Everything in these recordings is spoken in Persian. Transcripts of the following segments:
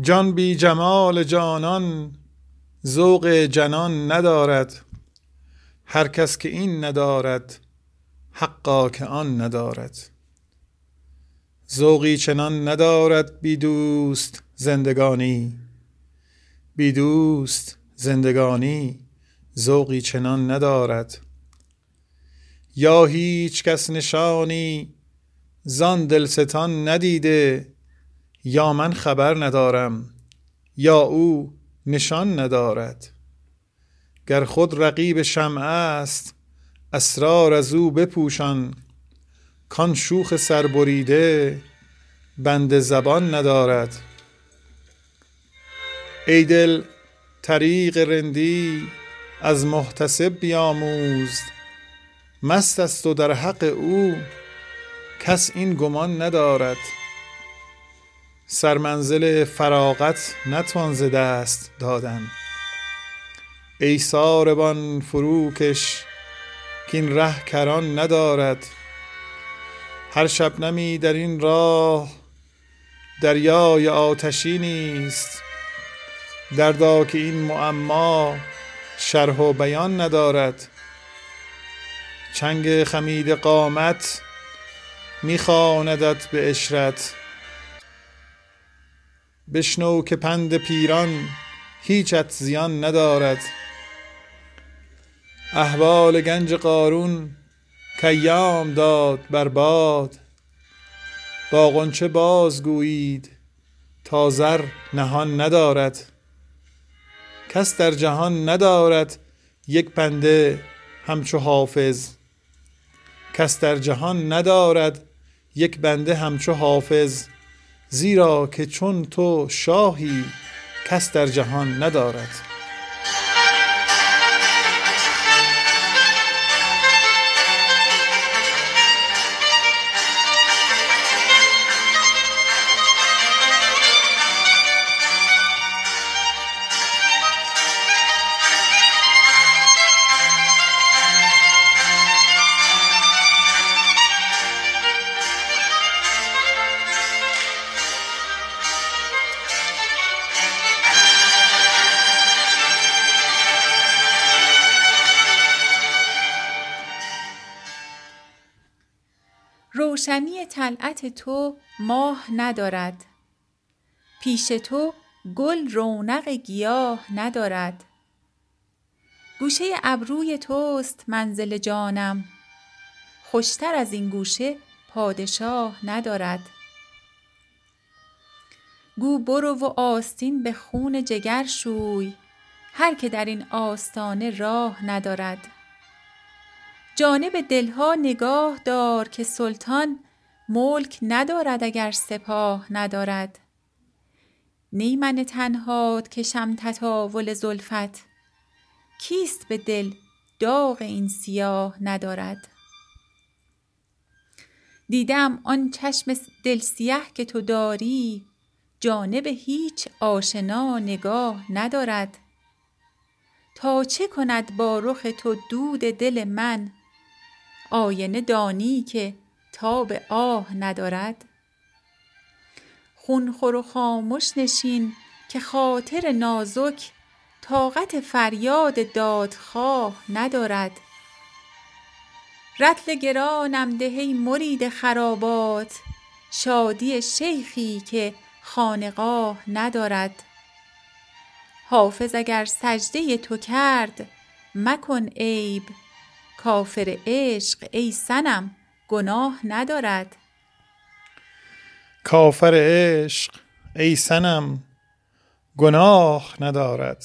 جان بی جمال جانان ذوق جنان ندارد. هر کس که این ندارد حقا که آن ندارد. ذوقی چنان ندارد بی دوست زندگانی. بی دوست زندگانی ذوقی چنان ندارد. یا هیچ کس نشانی زان دلستان ندیده. یا من خبر ندارم یا او نشان ندارد. گر خود رقیب شمع است اسرار از او بپوشان. کان شوخ سربریده بند زبان ندارد. ای دل طریق رندی از محتسب بیاموز. مست است و در حق او کس این گمان ندارد. سرمنزل فراغت نتوان ز دست دادن. ای ساربان فروکش کاین ره کران ندارد. هر شبنمی در این راه دریای آتشینی است دردا که این معما شرح و بیان ندارد. چنگ خمیده قامت می خواندت به عشرت. بشنو که پند پیران هیچت زیان ندارد. احوال گنج قارون کایام داد بر باد. با غنچه بازگویید تا زر نهان ندارد. کس در جهان ندارد یک بنده همچو حافظ. کس در جهان ندارد یک بنده همچو حافظ. زیرا که چون تو شاهی کس در جهان ندارد. روشنی طلعت تو ماه ندارد. پیش تو گل رونق گیاه ندارد. گوشه ابروی توست منزل جانم. خوشتر از این گوشه پادشاه ندارد. گو برو و آستین به خون جگر شوی. هر که در این آستانه راه ندارد. جانب دل ها نگاه دار که سلطان ملک ندارد اگر سپاه ندارد. نی من تنهات کشم تطاول زلفت کیست به دل داغ این سیاه ندارد؟ دیده ام آن چشم دل سیه که تو داری جانب هیچ آشنا نگاه ندارد. تا چه کند با رخ تو دود دل من آینه دانی که تاب آه ندارد. خون خور و خامش نشین که خاطر نازک طاقت فریاد دادخواه ندارد. رطل گرانم ده ای مرید خرابات شادی شیخی که خانقاه ندارد. حافظ اگر سجده تو کرد مکن عیب کافر عشق ای صنم گناه ندارد. کافر عشق ای صنم گناه ندارد.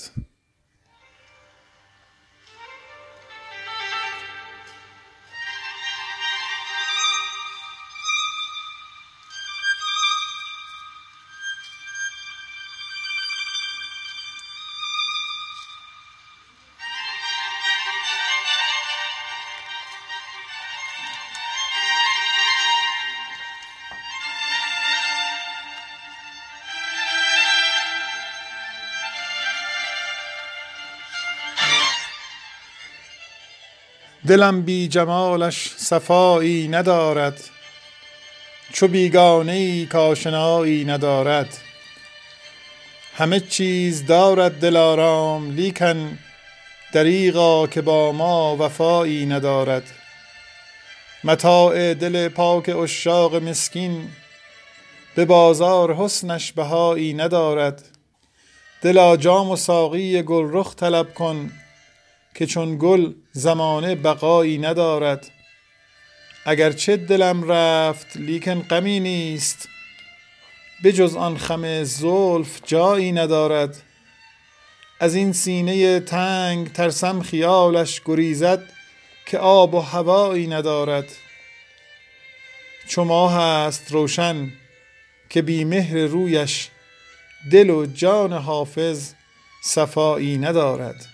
دلم بی جمالش صفایی ندارد چو بیگانه ای کآشنایی ندارد. همه چیز دارد دلارام لیکن دریغا که با ما وفایی ندارد. متاع دل پاک اشاق مسکین به بازار حسنش بهایی ندارد. دلا جام و ساقی گل رخ طلب کن که چون گل زمانه بقایی ندارد. اگرچه دلم رفت لیکن غمی نیست. بجز آن خم زلف جایی ندارد. از این سینه تنگ ترسم خیالش گریزد که آب و هوایی ندارد. چو ماه است روشن که بی مهر رویش دل و جان حافظ صفایی ندارد.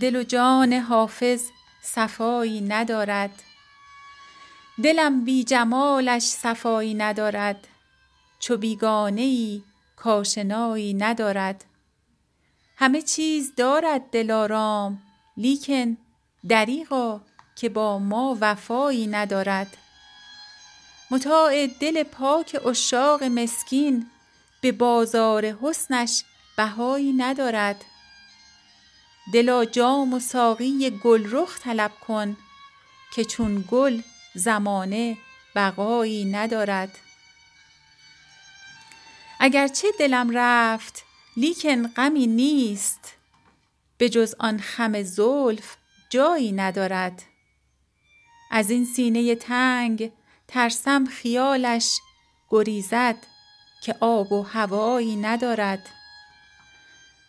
دل و جان حافظ صفایی ندارد. دلم بی جمالش صفایی ندارد چو بیگانه ای کاشنایی ندارد. همه چیز دارد دلارام لیکن دریغا که با ما وفایی ندارد. متاع دل پاک اشاق مسکین به بازار حسنش بهایی ندارد. دلا جام و ساقی گل رخ طلب کن که چون گل زمانه بقایی ندارد. اگرچه دلم رفت لیکن غمی نیست. به جز آن خم زلف جایی ندارد. از این سینه تنگ ترسم خیالش گریزد که آب و هوایی ندارد.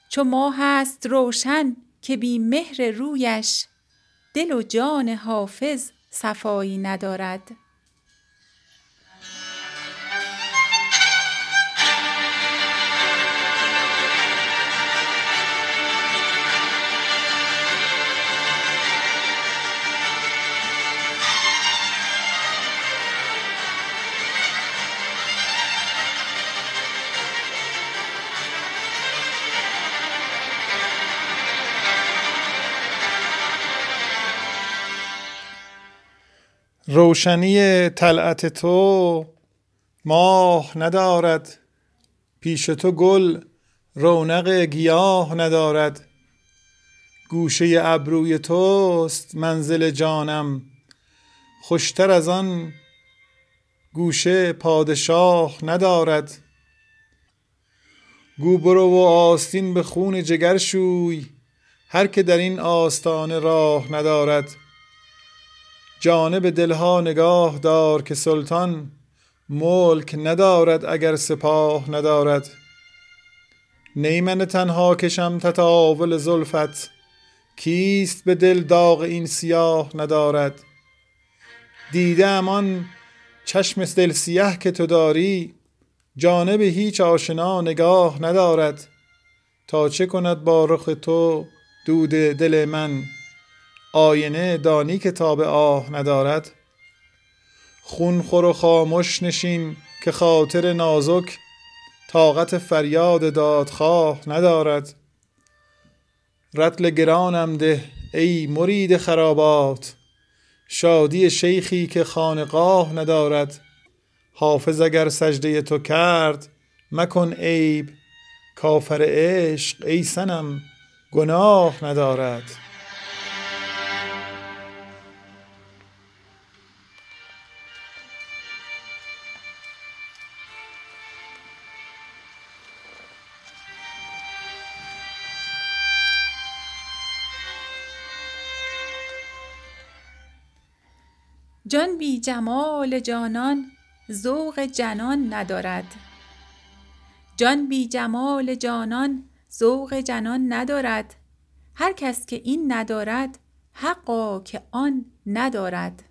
چو ماه است روشن که بی مهر رویش دل و جان حافظ صفایی ندارد. روشنی طلعت تو ماه ندارد. پیش تو گل رونق گیاه ندارد. گوشه ابروی توست منزل جانم. خوشتر از آن گوشه پادشاه ندارد. گو برو و آستین به خون جگر شوی. هر که در این آستانه راه ندارد. جانب دلها نگاه دار که سلطان ملک ندارد اگر سپاه ندارد. نی من تنها کشم تطاول زلفت کیست به دل داغ این سیاه ندارد؟ دیده آن چشم دل سیه که تو داری جانب هیچ آشنا نگاه ندارد. تا چه کند با رخ تو دود دل من؟ آینه دانی که تاب آه ندارد. خون خور و خاموش نشین که خاطر نازک طاقت فریاد دادخواه ندارد. رتل گرانم ده ای مرید خرابات شادی شیخی که خانقاه ندارد. حافظ اگر سجده تو کرد مکن عیب کافر عشق ای سنم گناه ندارد. جان بی جمال جانان ذوق جنان ندارد. جان بی جمال جانان ذوق جنان ندارد. هر کس که این ندارد حقا که آن ندارد.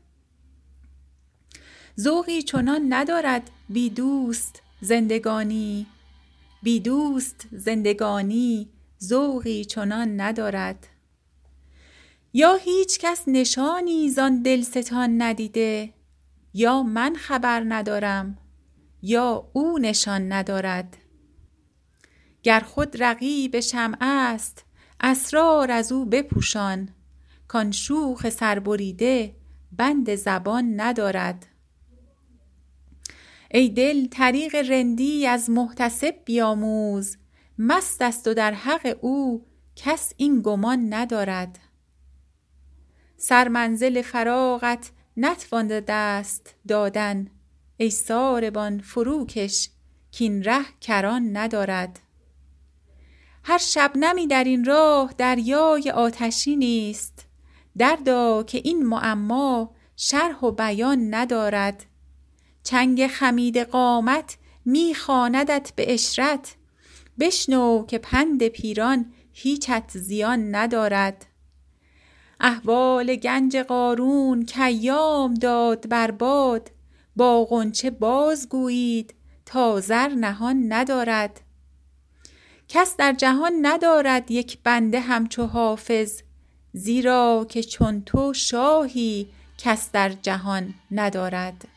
ذوقی چنان ندارد بی دوست زندگانی. بی دوست زندگانی ذوقی چنان ندارد. یا هیچ کس نشانی زان دلستان ندیده یا من خبر ندارم یا او نشان ندارد. گر خود رقیب شمع است اسرار از او بپوشان کان شوخ سربریده بند زبان ندارد. ای دل طریق رندی از محتسب بیاموز مست است و در حق او کس این گمان ندارد. سرمنزل فراغت نتوان دست دادن. ای ساربان فروکش کین ره کران ندارد. هر شبنمی در این راه دریای آتشی نیست. دردا که این معما شرح و بیان ندارد. چنگ خمیده قامت می خواندت به عشرت. بشنو که پند پیران هیچت زیان ندارد. احوال گنج قارون کایام داد بر باد. با غنچه باز گویید تا زر نهان ندارد. کس در جهان ندارد یک بنده همچو حافظ زیرا که چون تو شاهی کس در جهان ندارد.